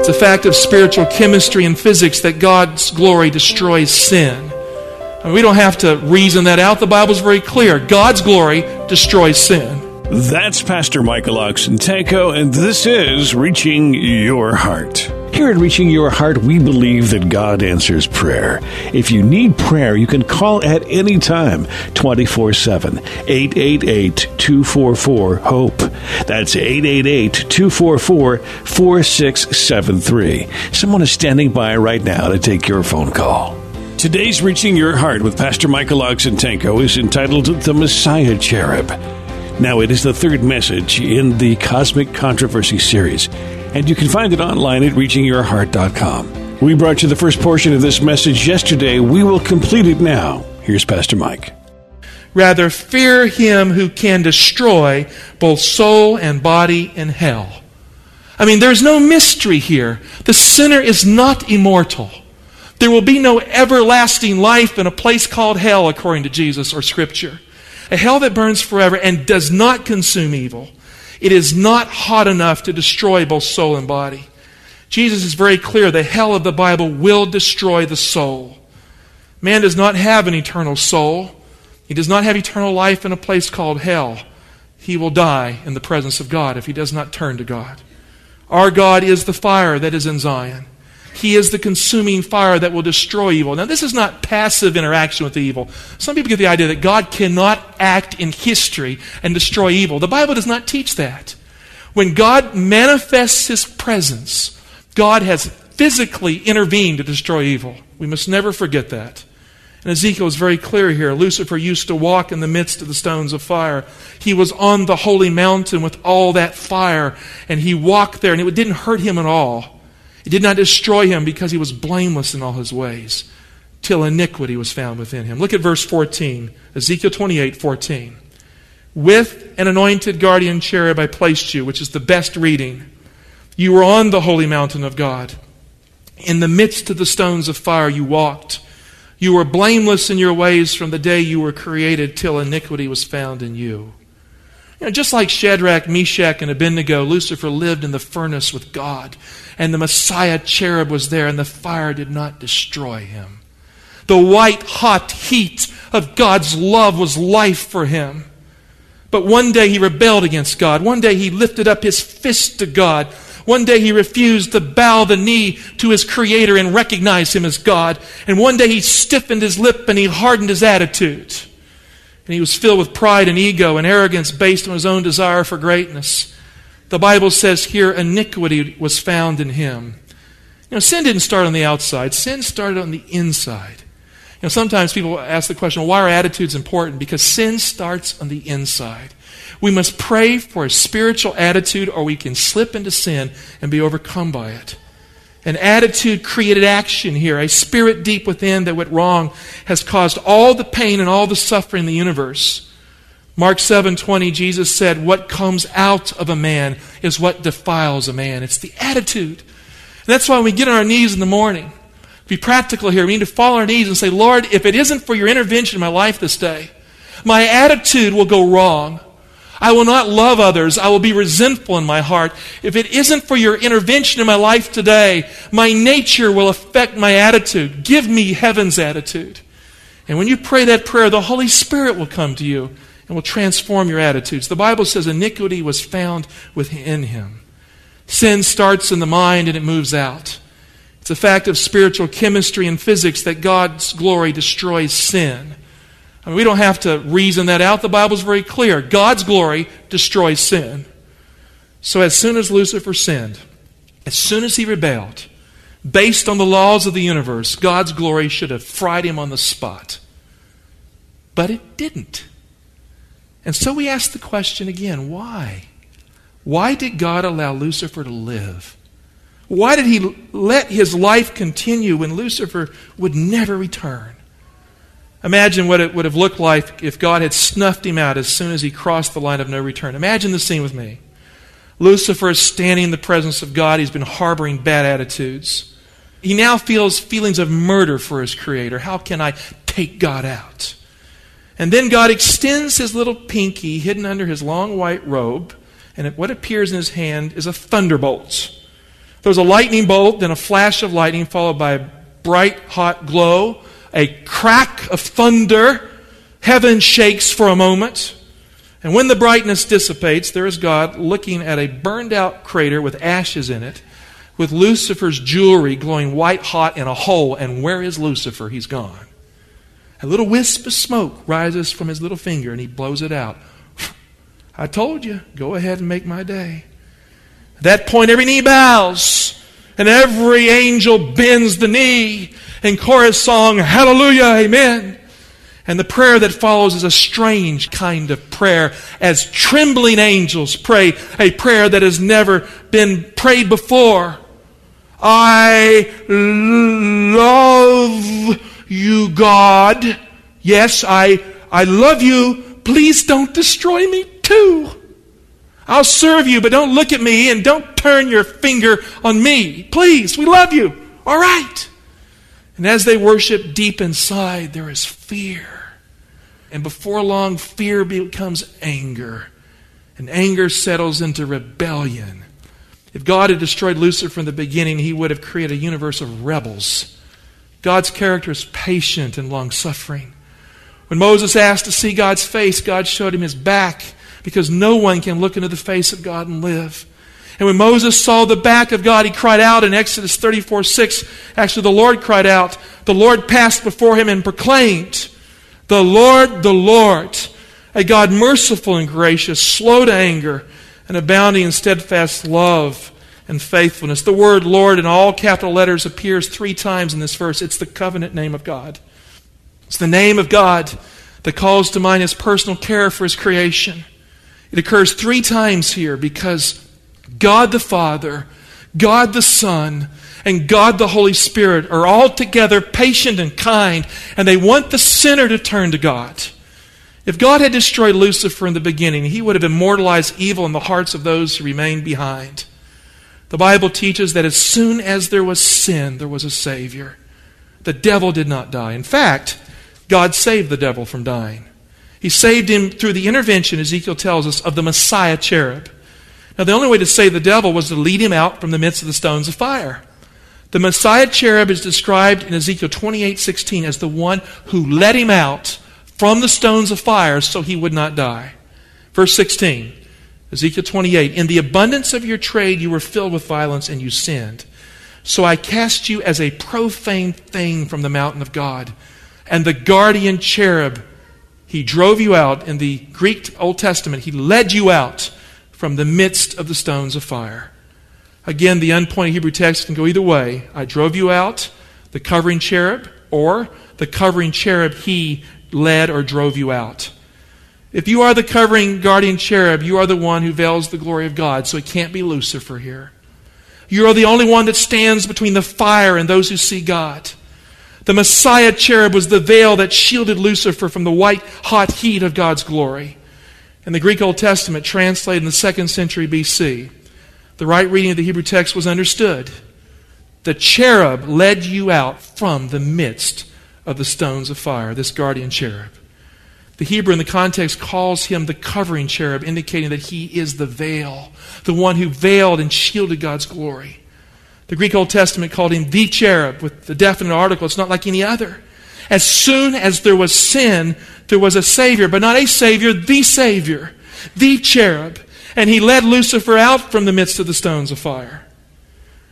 It's a fact of spiritual chemistry and physics that God's glory destroys sin. I mean, we don't have to reason that out. The Bible's very clear. God's glory destroys sin. That's Pastor Michael Oxentenko, and this is Reaching Your Heart. Here at Reaching Your Heart, we believe that God answers prayer. If you need prayer, you can call at any time 24 7 888 244 HOPE. That's 888 244 4673. Someone is standing by right now to take your phone call. Today's Reaching Your Heart with Pastor Michael Oxentenko is entitled The Messiah Cherub. Now, it is the third message in the Cosmic Controversy series, and you can find it online at reachingyourheart.com. We brought you the first portion of this message yesterday. We will complete it now. Here's Pastor Mike. Rather, fear him who can destroy both soul and body in hell. I mean, there's no mystery here. The sinner is not immortal. There will be no everlasting life in a place called hell, according to Jesus or Scripture. A hell that burns forever and does not consume evil. It is not hot enough to destroy both soul and body. Jesus is very clear the hell of the Bible will destroy the soul. Man does not have an eternal soul. He does not have eternal life in a place called hell. He will die in the presence of God if he does not turn to God. Our God is the fire that is in Zion. He is the consuming fire that will destroy evil. Now, this is not passive interaction with evil. Some people get the idea that God cannot act in history and destroy evil. The Bible does not teach that. When God manifests his presence, God has physically intervened to destroy evil. We must never forget that. And Ezekiel is very clear here. Lucifer used to walk in the midst of the stones of fire. He was on the holy mountain with all that fire, and he walked there, and it didn't hurt him at all. It did not destroy him because he was blameless in all his ways, till iniquity was found within him. Look at verse 14, Ezekiel 28 14. With an anointed guardian cherub I placed you, which is the best reading. You were on the holy mountain of God. In the midst of the stones of fire you walked. You were blameless in your ways from the day you were created till iniquity was found in you. You know, just like Shadrach, Meshach, and Abednego, Lucifer lived in the furnace with God, and the Messiah cherub was there, and the fire did not destroy him. The white hot heat of God's love was life for him. But one day he rebelled against God. One day he lifted up his fist to God. One day he refused to bow the knee to his Creator and recognize him as God. And one day he stiffened his lip and he hardened his attitude. And he was filled with pride and ego and arrogance based on his own desire for greatness. The Bible says here iniquity was found in him. You know, sin didn't start on the outside, sin started on the inside. You know, sometimes people ask the question, why are attitudes important? Because sin starts on the inside. We must pray for a spiritual attitude or we can slip into sin and be overcome by it. An attitude created action here. A spirit deep within that went wrong has caused all the pain and all the suffering in the universe. Mark 7:20 Jesus said, "What comes out of a man is what defiles a man." It's the attitude. And that's why we get on our knees in the morning, be practical here. We need to fall on our knees and say, "Lord, if it isn't for your intervention in my life this day, my attitude will go wrong." I will not love others. I will be resentful in my heart. If it isn't for your intervention in my life today, my nature will affect my attitude. Give me heaven's attitude. And when you pray that prayer, the Holy Spirit will come to you and will transform your attitudes. The Bible says iniquity was found within him. Sin starts in the mind and it moves out. It's a fact of spiritual chemistry and physics that God's glory destroys sin. I mean, we don't have to reason that out. The Bible's very clear. God's glory destroys sin. So as soon as Lucifer sinned, as soon as he rebelled, based on the laws of the universe, God's glory should have fried him on the spot. But it didn't. And so we ask the question again why? Why did God allow Lucifer to live? Why did he let his life continue when Lucifer would never return? Imagine what it would have looked like if God had snuffed him out as soon as he crossed the line of no return. Imagine the scene with me. Lucifer is standing in the presence of God. He's been harboring bad attitudes. He now feels feelings of murder for his Creator. How can I take God out? And then God extends his little pinky hidden under his long white robe, and what appears in his hand is a thunderbolt. There was a lightning bolt, then a flash of lightning, followed by a bright, hot glow a crack of thunder. Heaven shakes for a moment. And when the brightness dissipates, there is God looking at a burned out crater with ashes in it, with Lucifer's jewelry glowing white hot in a hole. And where is Lucifer? He's gone. A little wisp of smoke rises from his little finger, and he blows it out. I told you, go ahead and make my day. At that point, every knee bows, and every angel bends the knee, and chorus song, Hallelujah, Amen. And the prayer that follows is a strange kind of prayer as trembling angels pray a prayer that has never been prayed before. I love you, God. Yes, I, I love you. Please don't destroy me too. I'll serve you, but don't look at me and don't turn your finger on me. Please, we love you. All right. And as they worship deep inside, there is fear. And before long, fear becomes anger. And anger settles into rebellion. If God had destroyed Lucifer from the beginning, he would have created a universe of rebels. God's character is patient and long suffering. When Moses asked to see God's face, God showed him his back because no one can look into the face of God and live. And when Moses saw the back of God, he cried out in Exodus 34 6. Actually, the Lord cried out. The Lord passed before him and proclaimed, The Lord, the Lord, a God merciful and gracious, slow to anger, and abounding in steadfast love and faithfulness. The word Lord in all capital letters appears three times in this verse. It's the covenant name of God. It's the name of God that calls to mind his personal care for his creation. It occurs three times here because God the Father, God the Son, and God the Holy Spirit are all together patient and kind, and they want the sinner to turn to God. If God had destroyed Lucifer in the beginning, he would have immortalized evil in the hearts of those who remained behind. The Bible teaches that as soon as there was sin, there was a Savior. The devil did not die. In fact, God saved the devil from dying. He saved him through the intervention, Ezekiel tells us, of the Messiah cherub. Now, the only way to save the devil was to lead him out from the midst of the stones of fire. The Messiah cherub is described in Ezekiel 28:16 as the one who led him out from the stones of fire so he would not die. Verse 16, Ezekiel 28, In the abundance of your trade you were filled with violence and you sinned. So I cast you as a profane thing from the mountain of God. And the guardian cherub, he drove you out. In the Greek Old Testament, he led you out from the midst of the stones of fire. Again, the unpointed Hebrew text can go either way. I drove you out, the covering cherub, or the covering cherub, he led or drove you out. If you are the covering guardian cherub, you are the one who veils the glory of God, so it can't be Lucifer here. You are the only one that stands between the fire and those who see God. The Messiah cherub was the veil that shielded Lucifer from the white hot heat of God's glory in the Greek Old Testament, translated in the second century BC, the right reading of the Hebrew text was understood. The cherub led you out from the midst of the stones of fire, this guardian cherub. The Hebrew in the context calls him the covering cherub, indicating that he is the veil, the one who veiled and shielded God's glory. The Greek Old Testament called him the cherub with the definite article. It's not like any other. As soon as there was sin, there was a Savior, but not a Savior, the Savior, the cherub. And he led Lucifer out from the midst of the stones of fire.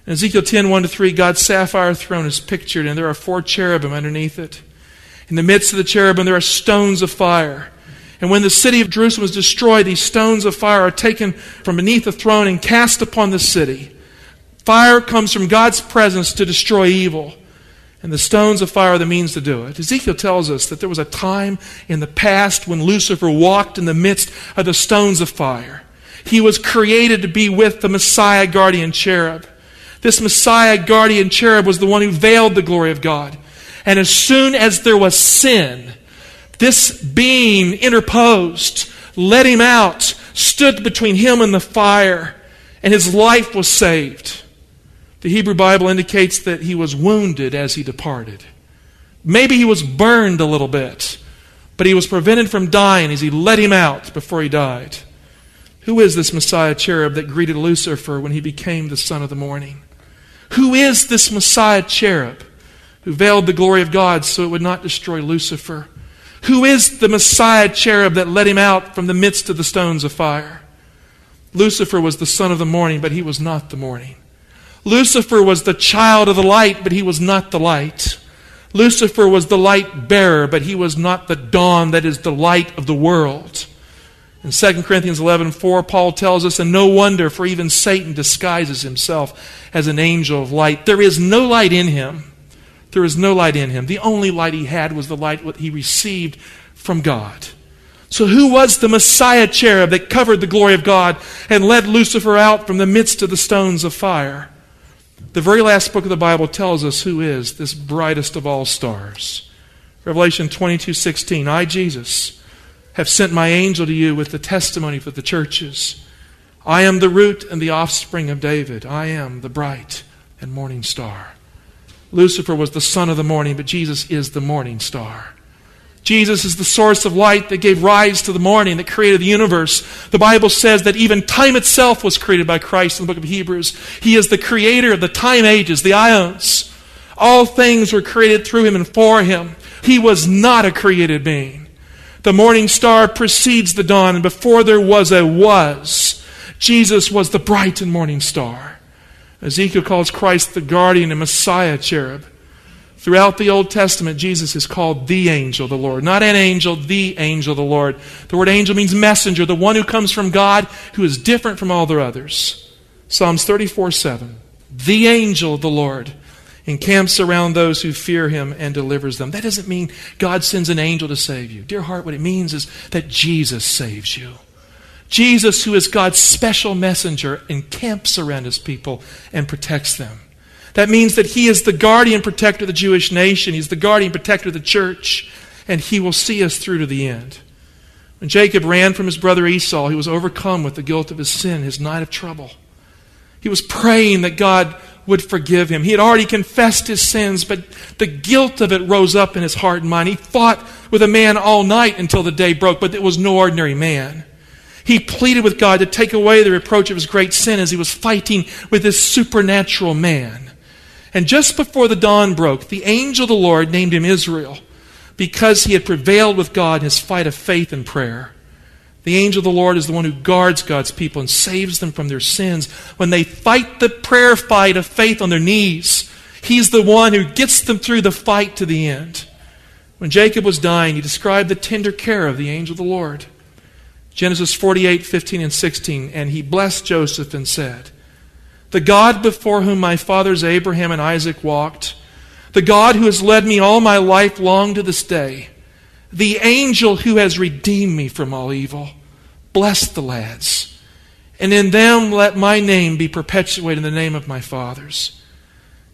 In Ezekiel 10 1 to 3, God's sapphire throne is pictured, and there are four cherubim underneath it. In the midst of the cherubim, there are stones of fire. And when the city of Jerusalem was destroyed, these stones of fire are taken from beneath the throne and cast upon the city. Fire comes from God's presence to destroy evil. And the stones of fire are the means to do it. Ezekiel tells us that there was a time in the past when Lucifer walked in the midst of the stones of fire. He was created to be with the Messiah guardian cherub. This Messiah guardian cherub was the one who veiled the glory of God. And as soon as there was sin, this being interposed, let him out, stood between him and the fire, and his life was saved. The Hebrew Bible indicates that he was wounded as he departed. Maybe he was burned a little bit, but he was prevented from dying as he let him out before he died. Who is this Messiah cherub that greeted Lucifer when he became the son of the morning? Who is this Messiah cherub who veiled the glory of God so it would not destroy Lucifer? Who is the Messiah cherub that led him out from the midst of the stones of fire? Lucifer was the son of the morning, but he was not the morning. Lucifer was the child of the light, but he was not the light. Lucifer was the light bearer, but he was not the dawn that is the light of the world. In 2 Corinthians 11 4, Paul tells us, And no wonder, for even Satan disguises himself as an angel of light. There is no light in him. There is no light in him. The only light he had was the light he received from God. So, who was the Messiah cherub that covered the glory of God and led Lucifer out from the midst of the stones of fire? The very last book of the Bible tells us who is this brightest of all stars. Revelation 22 16. I, Jesus, have sent my angel to you with the testimony for the churches. I am the root and the offspring of David. I am the bright and morning star. Lucifer was the son of the morning, but Jesus is the morning star. Jesus is the source of light that gave rise to the morning, that created the universe. The Bible says that even time itself was created by Christ in the book of Hebrews. He is the creator of the time ages, the ions. All things were created through him and for him. He was not a created being. The morning star precedes the dawn, and before there was a was, Jesus was the bright and morning star. Ezekiel calls Christ the guardian and Messiah cherub. Throughout the Old Testament, Jesus is called the angel of the Lord. Not an angel, the angel of the Lord. The word angel means messenger, the one who comes from God, who is different from all the others. Psalms 34 7. The angel of the Lord encamps around those who fear him and delivers them. That doesn't mean God sends an angel to save you. Dear heart, what it means is that Jesus saves you. Jesus, who is God's special messenger, encamps around his people and protects them. That means that he is the guardian protector of the Jewish nation. He's the guardian protector of the church, and he will see us through to the end. When Jacob ran from his brother Esau, he was overcome with the guilt of his sin, his night of trouble. He was praying that God would forgive him. He had already confessed his sins, but the guilt of it rose up in his heart and mind. He fought with a man all night until the day broke, but it was no ordinary man. He pleaded with God to take away the reproach of his great sin as he was fighting with this supernatural man. And just before the dawn broke, the angel of the Lord named him Israel because he had prevailed with God in his fight of faith and prayer. The angel of the Lord is the one who guards God's people and saves them from their sins. When they fight the prayer fight of faith on their knees, he's the one who gets them through the fight to the end. When Jacob was dying, he described the tender care of the angel of the Lord. Genesis 48, 15, and 16. And he blessed Joseph and said, the God before whom my fathers Abraham and Isaac walked, the God who has led me all my life long to this day, the angel who has redeemed me from all evil. Bless the lads, and in them let my name be perpetuated in the name of my fathers.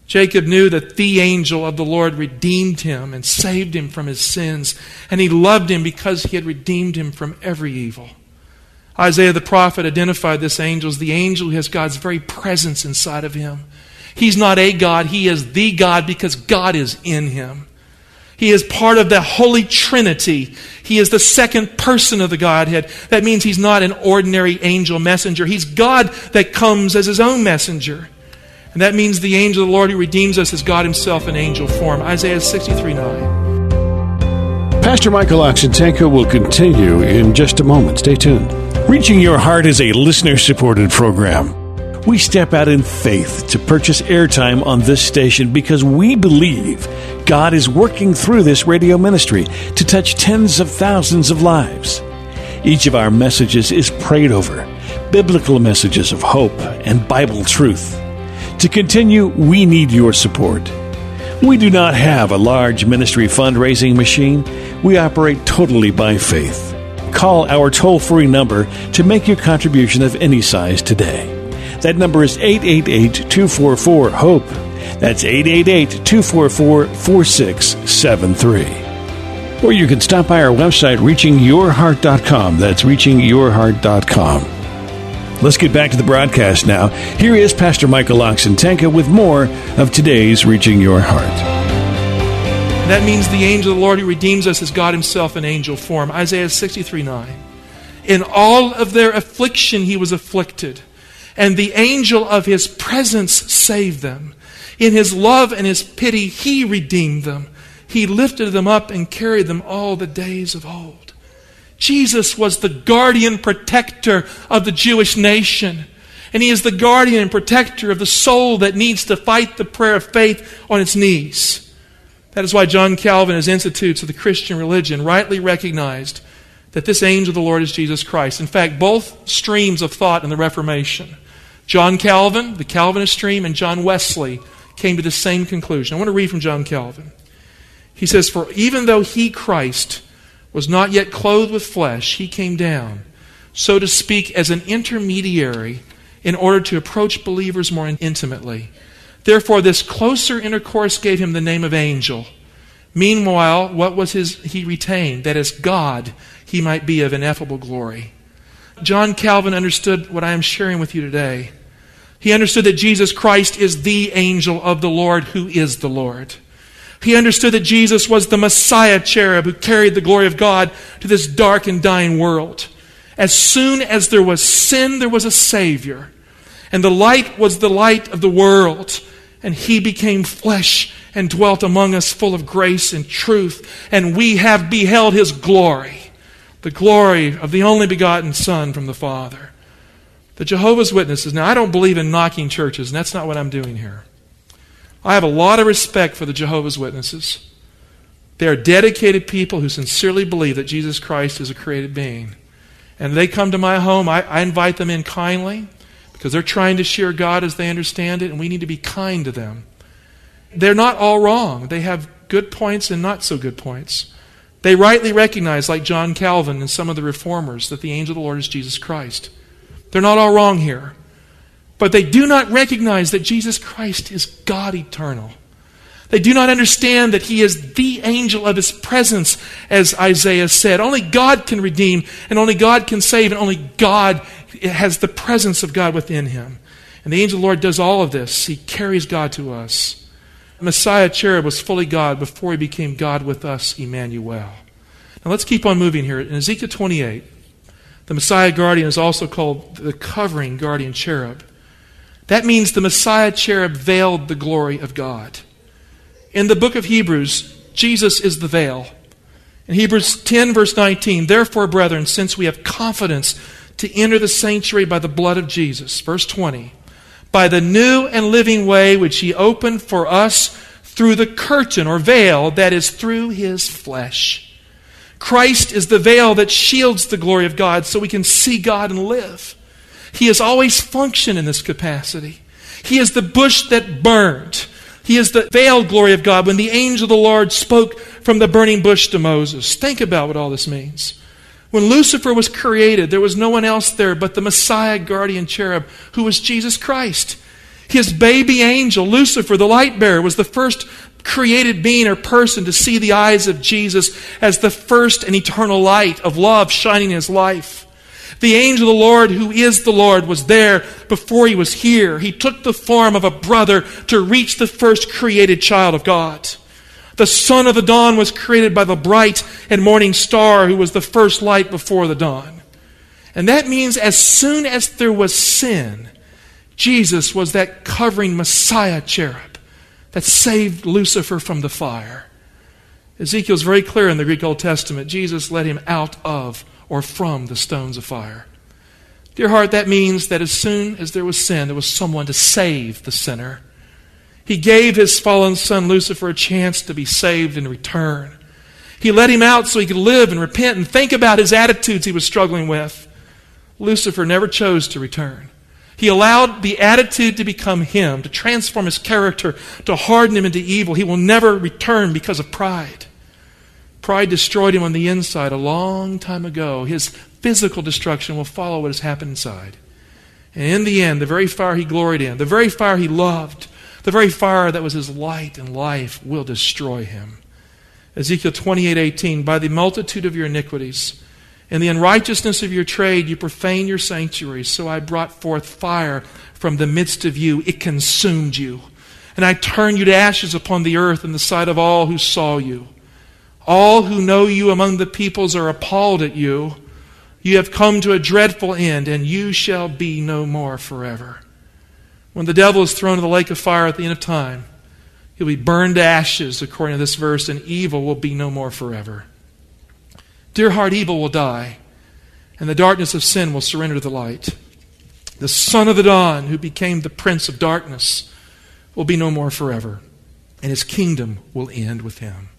Jacob knew that the angel of the Lord redeemed him and saved him from his sins, and he loved him because he had redeemed him from every evil. Isaiah the prophet identified this angel as the angel who has God's very presence inside of him. He's not a God, he is the God because God is in him. He is part of the Holy Trinity. He is the second person of the Godhead. That means he's not an ordinary angel messenger. He's God that comes as his own messenger. And that means the angel of the Lord who redeems us is God himself in angel form. Isaiah 63 9. Pastor Michael Oxentenko will continue in just a moment. Stay tuned. Reaching Your Heart is a listener supported program. We step out in faith to purchase airtime on this station because we believe God is working through this radio ministry to touch tens of thousands of lives. Each of our messages is prayed over, biblical messages of hope and Bible truth. To continue, we need your support. We do not have a large ministry fundraising machine. We operate totally by faith. Call our toll free number to make your contribution of any size today. That number is 888 244 HOPE. That's 888 244 4673. Or you can stop by our website, reachingyourheart.com. That's reachingyourheart.com. Let's get back to the broadcast now. Here is Pastor Michael Oxentenko with more of today's Reaching Your Heart. That means the angel of the Lord who redeems us is God Himself in angel form. Isaiah 63 9. In all of their affliction, He was afflicted, and the angel of His presence saved them. In His love and His pity, He redeemed them. He lifted them up and carried them all the days of old. Jesus was the guardian protector of the Jewish nation. And he is the guardian and protector of the soul that needs to fight the prayer of faith on its knees. That is why John Calvin, in his Institutes of the Christian Religion, rightly recognized that this angel of the Lord is Jesus Christ. In fact, both streams of thought in the Reformation, John Calvin, the Calvinist stream, and John Wesley, came to the same conclusion. I want to read from John Calvin. He says, For even though he, Christ, was not yet clothed with flesh, he came down, so to speak, as an intermediary in order to approach believers more intimately. Therefore, this closer intercourse gave him the name of angel. Meanwhile, what was his he retained? That as God, he might be of ineffable glory. John Calvin understood what I am sharing with you today. He understood that Jesus Christ is the angel of the Lord who is the Lord. He understood that Jesus was the Messiah cherub who carried the glory of God to this dark and dying world. As soon as there was sin, there was a Savior. And the light was the light of the world and he became flesh and dwelt among us full of grace and truth, and we have beheld his glory, the glory of the only begotten Son from the Father. The Jehovah's Witnesses, now I don't believe in knocking churches, and that's not what I'm doing here. I have a lot of respect for the Jehovah's Witnesses. They are dedicated people who sincerely believe that Jesus Christ is a created being. And they come to my home, I, I invite them in kindly because they're trying to share God as they understand it, and we need to be kind to them. They're not all wrong. They have good points and not so good points. They rightly recognize, like John Calvin and some of the reformers, that the angel of the Lord is Jesus Christ. They're not all wrong here. But they do not recognize that Jesus Christ is God eternal. They do not understand that he is the angel of his presence, as Isaiah said. Only God can redeem, and only God can save, and only God has the presence of God within him. And the angel Lord does all of this. He carries God to us. Messiah cherub was fully God before he became God with us, Emmanuel. Now let's keep on moving here. In Ezekiel 28, the Messiah guardian is also called the covering guardian cherub. That means the Messiah cherub veiled the glory of God. In the book of Hebrews, Jesus is the veil. In Hebrews 10, verse 19, therefore, brethren, since we have confidence to enter the sanctuary by the blood of Jesus, verse 20, by the new and living way which he opened for us through the curtain or veil that is through his flesh. Christ is the veil that shields the glory of God so we can see God and live. He has always functioned in this capacity. He is the bush that burned. He is the veiled glory of God when the angel of the Lord spoke from the burning bush to Moses. Think about what all this means. When Lucifer was created, there was no one else there but the Messiah guardian cherub, who was Jesus Christ. His baby angel, Lucifer, the light bearer, was the first created being or person to see the eyes of Jesus as the first and eternal light of love shining in his life. The angel of the Lord, who is the Lord, was there before he was here. He took the form of a brother to reach the first created child of God. The son of the dawn was created by the bright and morning star, who was the first light before the dawn. And that means as soon as there was sin, Jesus was that covering Messiah cherub that saved Lucifer from the fire. Ezekiel's very clear in the Greek Old Testament. Jesus led him out of or from the stones of fire. Dear heart, that means that as soon as there was sin, there was someone to save the sinner. He gave his fallen son Lucifer a chance to be saved in return. He let him out so he could live and repent and think about his attitudes he was struggling with. Lucifer never chose to return. He allowed the attitude to become him, to transform his character, to harden him into evil. He will never return because of pride. Pride destroyed him on the inside a long time ago. His physical destruction will follow what has happened inside. And in the end, the very fire he gloried in, the very fire he loved, the very fire that was his light and life will destroy him. Ezekiel 28:18 By the multitude of your iniquities and the unrighteousness of your trade you profane your sanctuary so I brought forth fire from the midst of you. It consumed you. And I turned you to ashes upon the earth in the sight of all who saw you. All who know you among the peoples are appalled at you. You have come to a dreadful end and you shall be no more forever when the devil is thrown into the lake of fire at the end of time, he'll be burned to ashes, according to this verse, and evil will be no more forever. Dear heart, evil will die, and the darkness of sin will surrender to the light. The son of the dawn, who became the prince of darkness, will be no more forever, and his kingdom will end with him.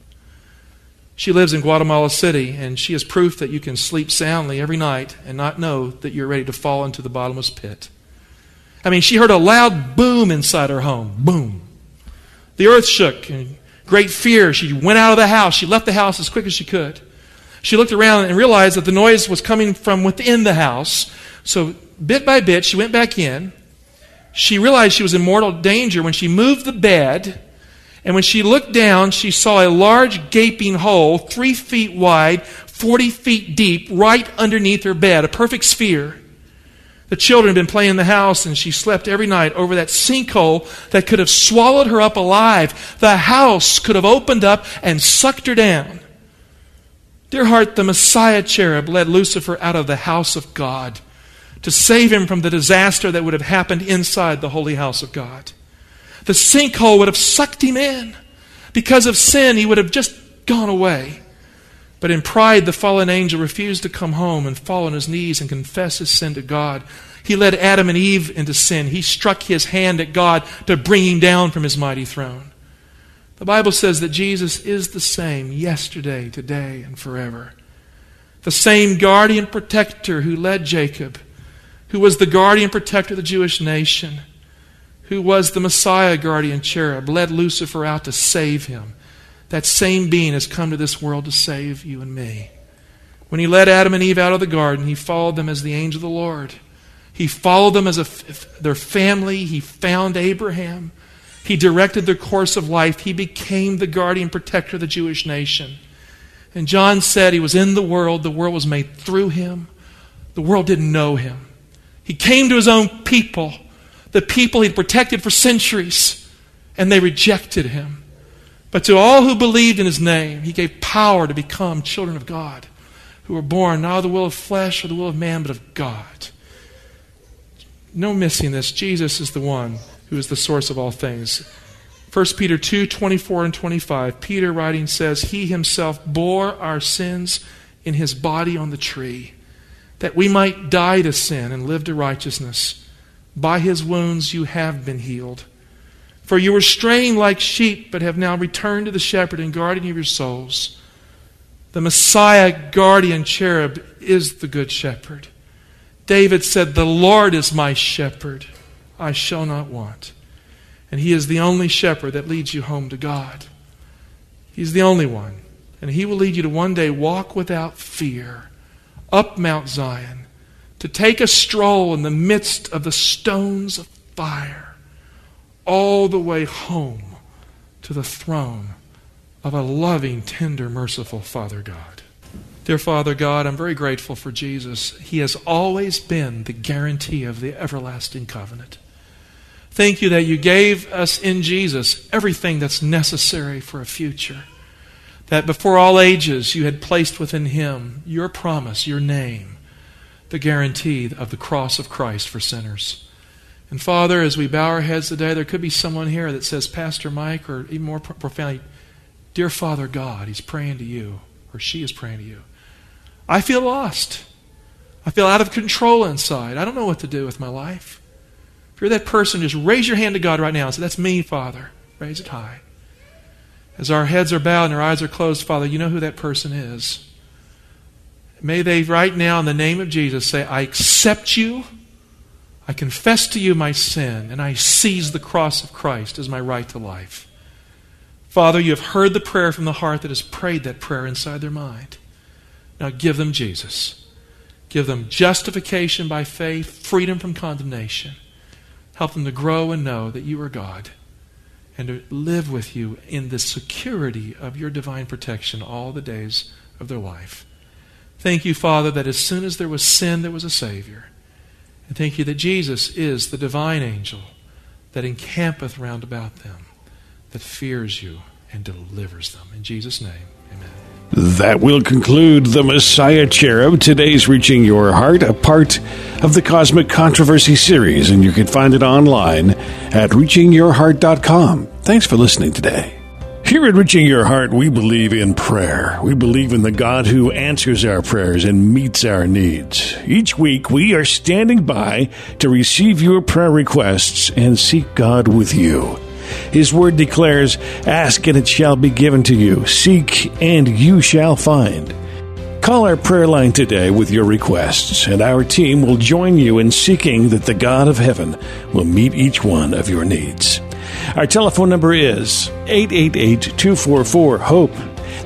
She lives in Guatemala City, and she is proof that you can sleep soundly every night and not know that you're ready to fall into the bottomless pit. I mean, she heard a loud boom inside her home. Boom. The earth shook. In great fear, she went out of the house. She left the house as quick as she could. She looked around and realized that the noise was coming from within the house. So, bit by bit, she went back in. She realized she was in mortal danger when she moved the bed. And when she looked down, she saw a large gaping hole, three feet wide, 40 feet deep, right underneath her bed, a perfect sphere. The children had been playing in the house, and she slept every night over that sinkhole that could have swallowed her up alive. The house could have opened up and sucked her down. Dear heart, the Messiah cherub led Lucifer out of the house of God to save him from the disaster that would have happened inside the holy house of God. The sinkhole would have sucked him in. Because of sin, he would have just gone away. But in pride, the fallen angel refused to come home and fall on his knees and confess his sin to God. He led Adam and Eve into sin. He struck his hand at God to bring him down from his mighty throne. The Bible says that Jesus is the same yesterday, today, and forever. The same guardian protector who led Jacob, who was the guardian protector of the Jewish nation, who was the Messiah guardian cherub, led Lucifer out to save him that same being has come to this world to save you and me. When he led Adam and Eve out of the garden, he followed them as the angel of the Lord. He followed them as a, their family. He found Abraham. He directed their course of life. He became the guardian protector of the Jewish nation. And John said he was in the world. The world was made through him. The world didn't know him. He came to his own people, the people he'd protected for centuries, and they rejected him. But to all who believed in his name, he gave power to become children of God, who were born not of the will of flesh or the will of man, but of God. No missing this. Jesus is the one who is the source of all things. 1 Peter 2 24 and 25. Peter writing says, He himself bore our sins in his body on the tree, that we might die to sin and live to righteousness. By his wounds you have been healed. For you were straying like sheep, but have now returned to the shepherd and guardian of your souls. The Messiah guardian cherub is the good shepherd. David said, The Lord is my shepherd, I shall not want. And he is the only shepherd that leads you home to God. He's the only one. And he will lead you to one day walk without fear up Mount Zion, to take a stroll in the midst of the stones of fire all the way home to the throne of a loving, tender, merciful Father God. Dear Father God, I'm very grateful for Jesus. He has always been the guarantee of the everlasting covenant. Thank you that you gave us in Jesus everything that's necessary for a future. That before all ages you had placed within him your promise, your name, the guarantee of the cross of Christ for sinners. And Father, as we bow our heads today, there could be someone here that says, Pastor Mike, or even more profoundly, Dear Father God, he's praying to you, or she is praying to you. I feel lost. I feel out of control inside. I don't know what to do with my life. If you're that person, just raise your hand to God right now and say, That's me, Father. Raise it high. As our heads are bowed and our eyes are closed, Father, you know who that person is. May they right now, in the name of Jesus, say, I accept you I confess to you my sin, and I seize the cross of Christ as my right to life. Father, you have heard the prayer from the heart that has prayed that prayer inside their mind. Now give them Jesus. Give them justification by faith, freedom from condemnation. Help them to grow and know that you are God and to live with you in the security of your divine protection all the days of their life. Thank you, Father, that as soon as there was sin, there was a Savior. And thank you that Jesus is the divine angel that encampeth round about them, that fears you and delivers them. In Jesus' name, amen. That will conclude the Messiah Cherub, today's Reaching Your Heart, a part of the Cosmic Controversy series, and you can find it online at reachingyourheart.com. Thanks for listening today. Here at Reaching Your Heart, we believe in prayer. We believe in the God who answers our prayers and meets our needs. Each week, we are standing by to receive your prayer requests and seek God with you. His word declares, Ask and it shall be given to you. Seek and you shall find. Call our prayer line today with your requests, and our team will join you in seeking that the God of heaven will meet each one of your needs. Our telephone number is 888 244 HOPE.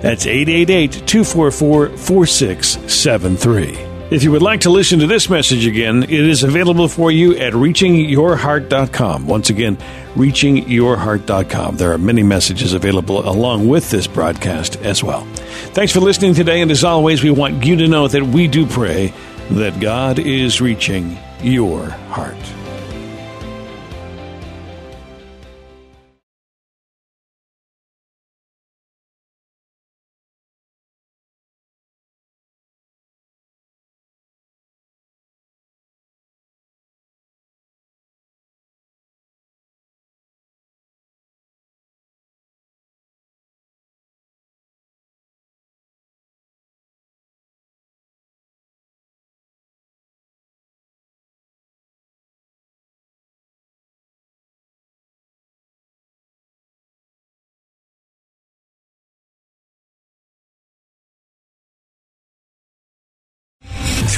That's 888 244 4673. If you would like to listen to this message again, it is available for you at reachingyourheart.com. Once again, reachingyourheart.com. There are many messages available along with this broadcast as well. Thanks for listening today, and as always, we want you to know that we do pray that God is reaching your heart.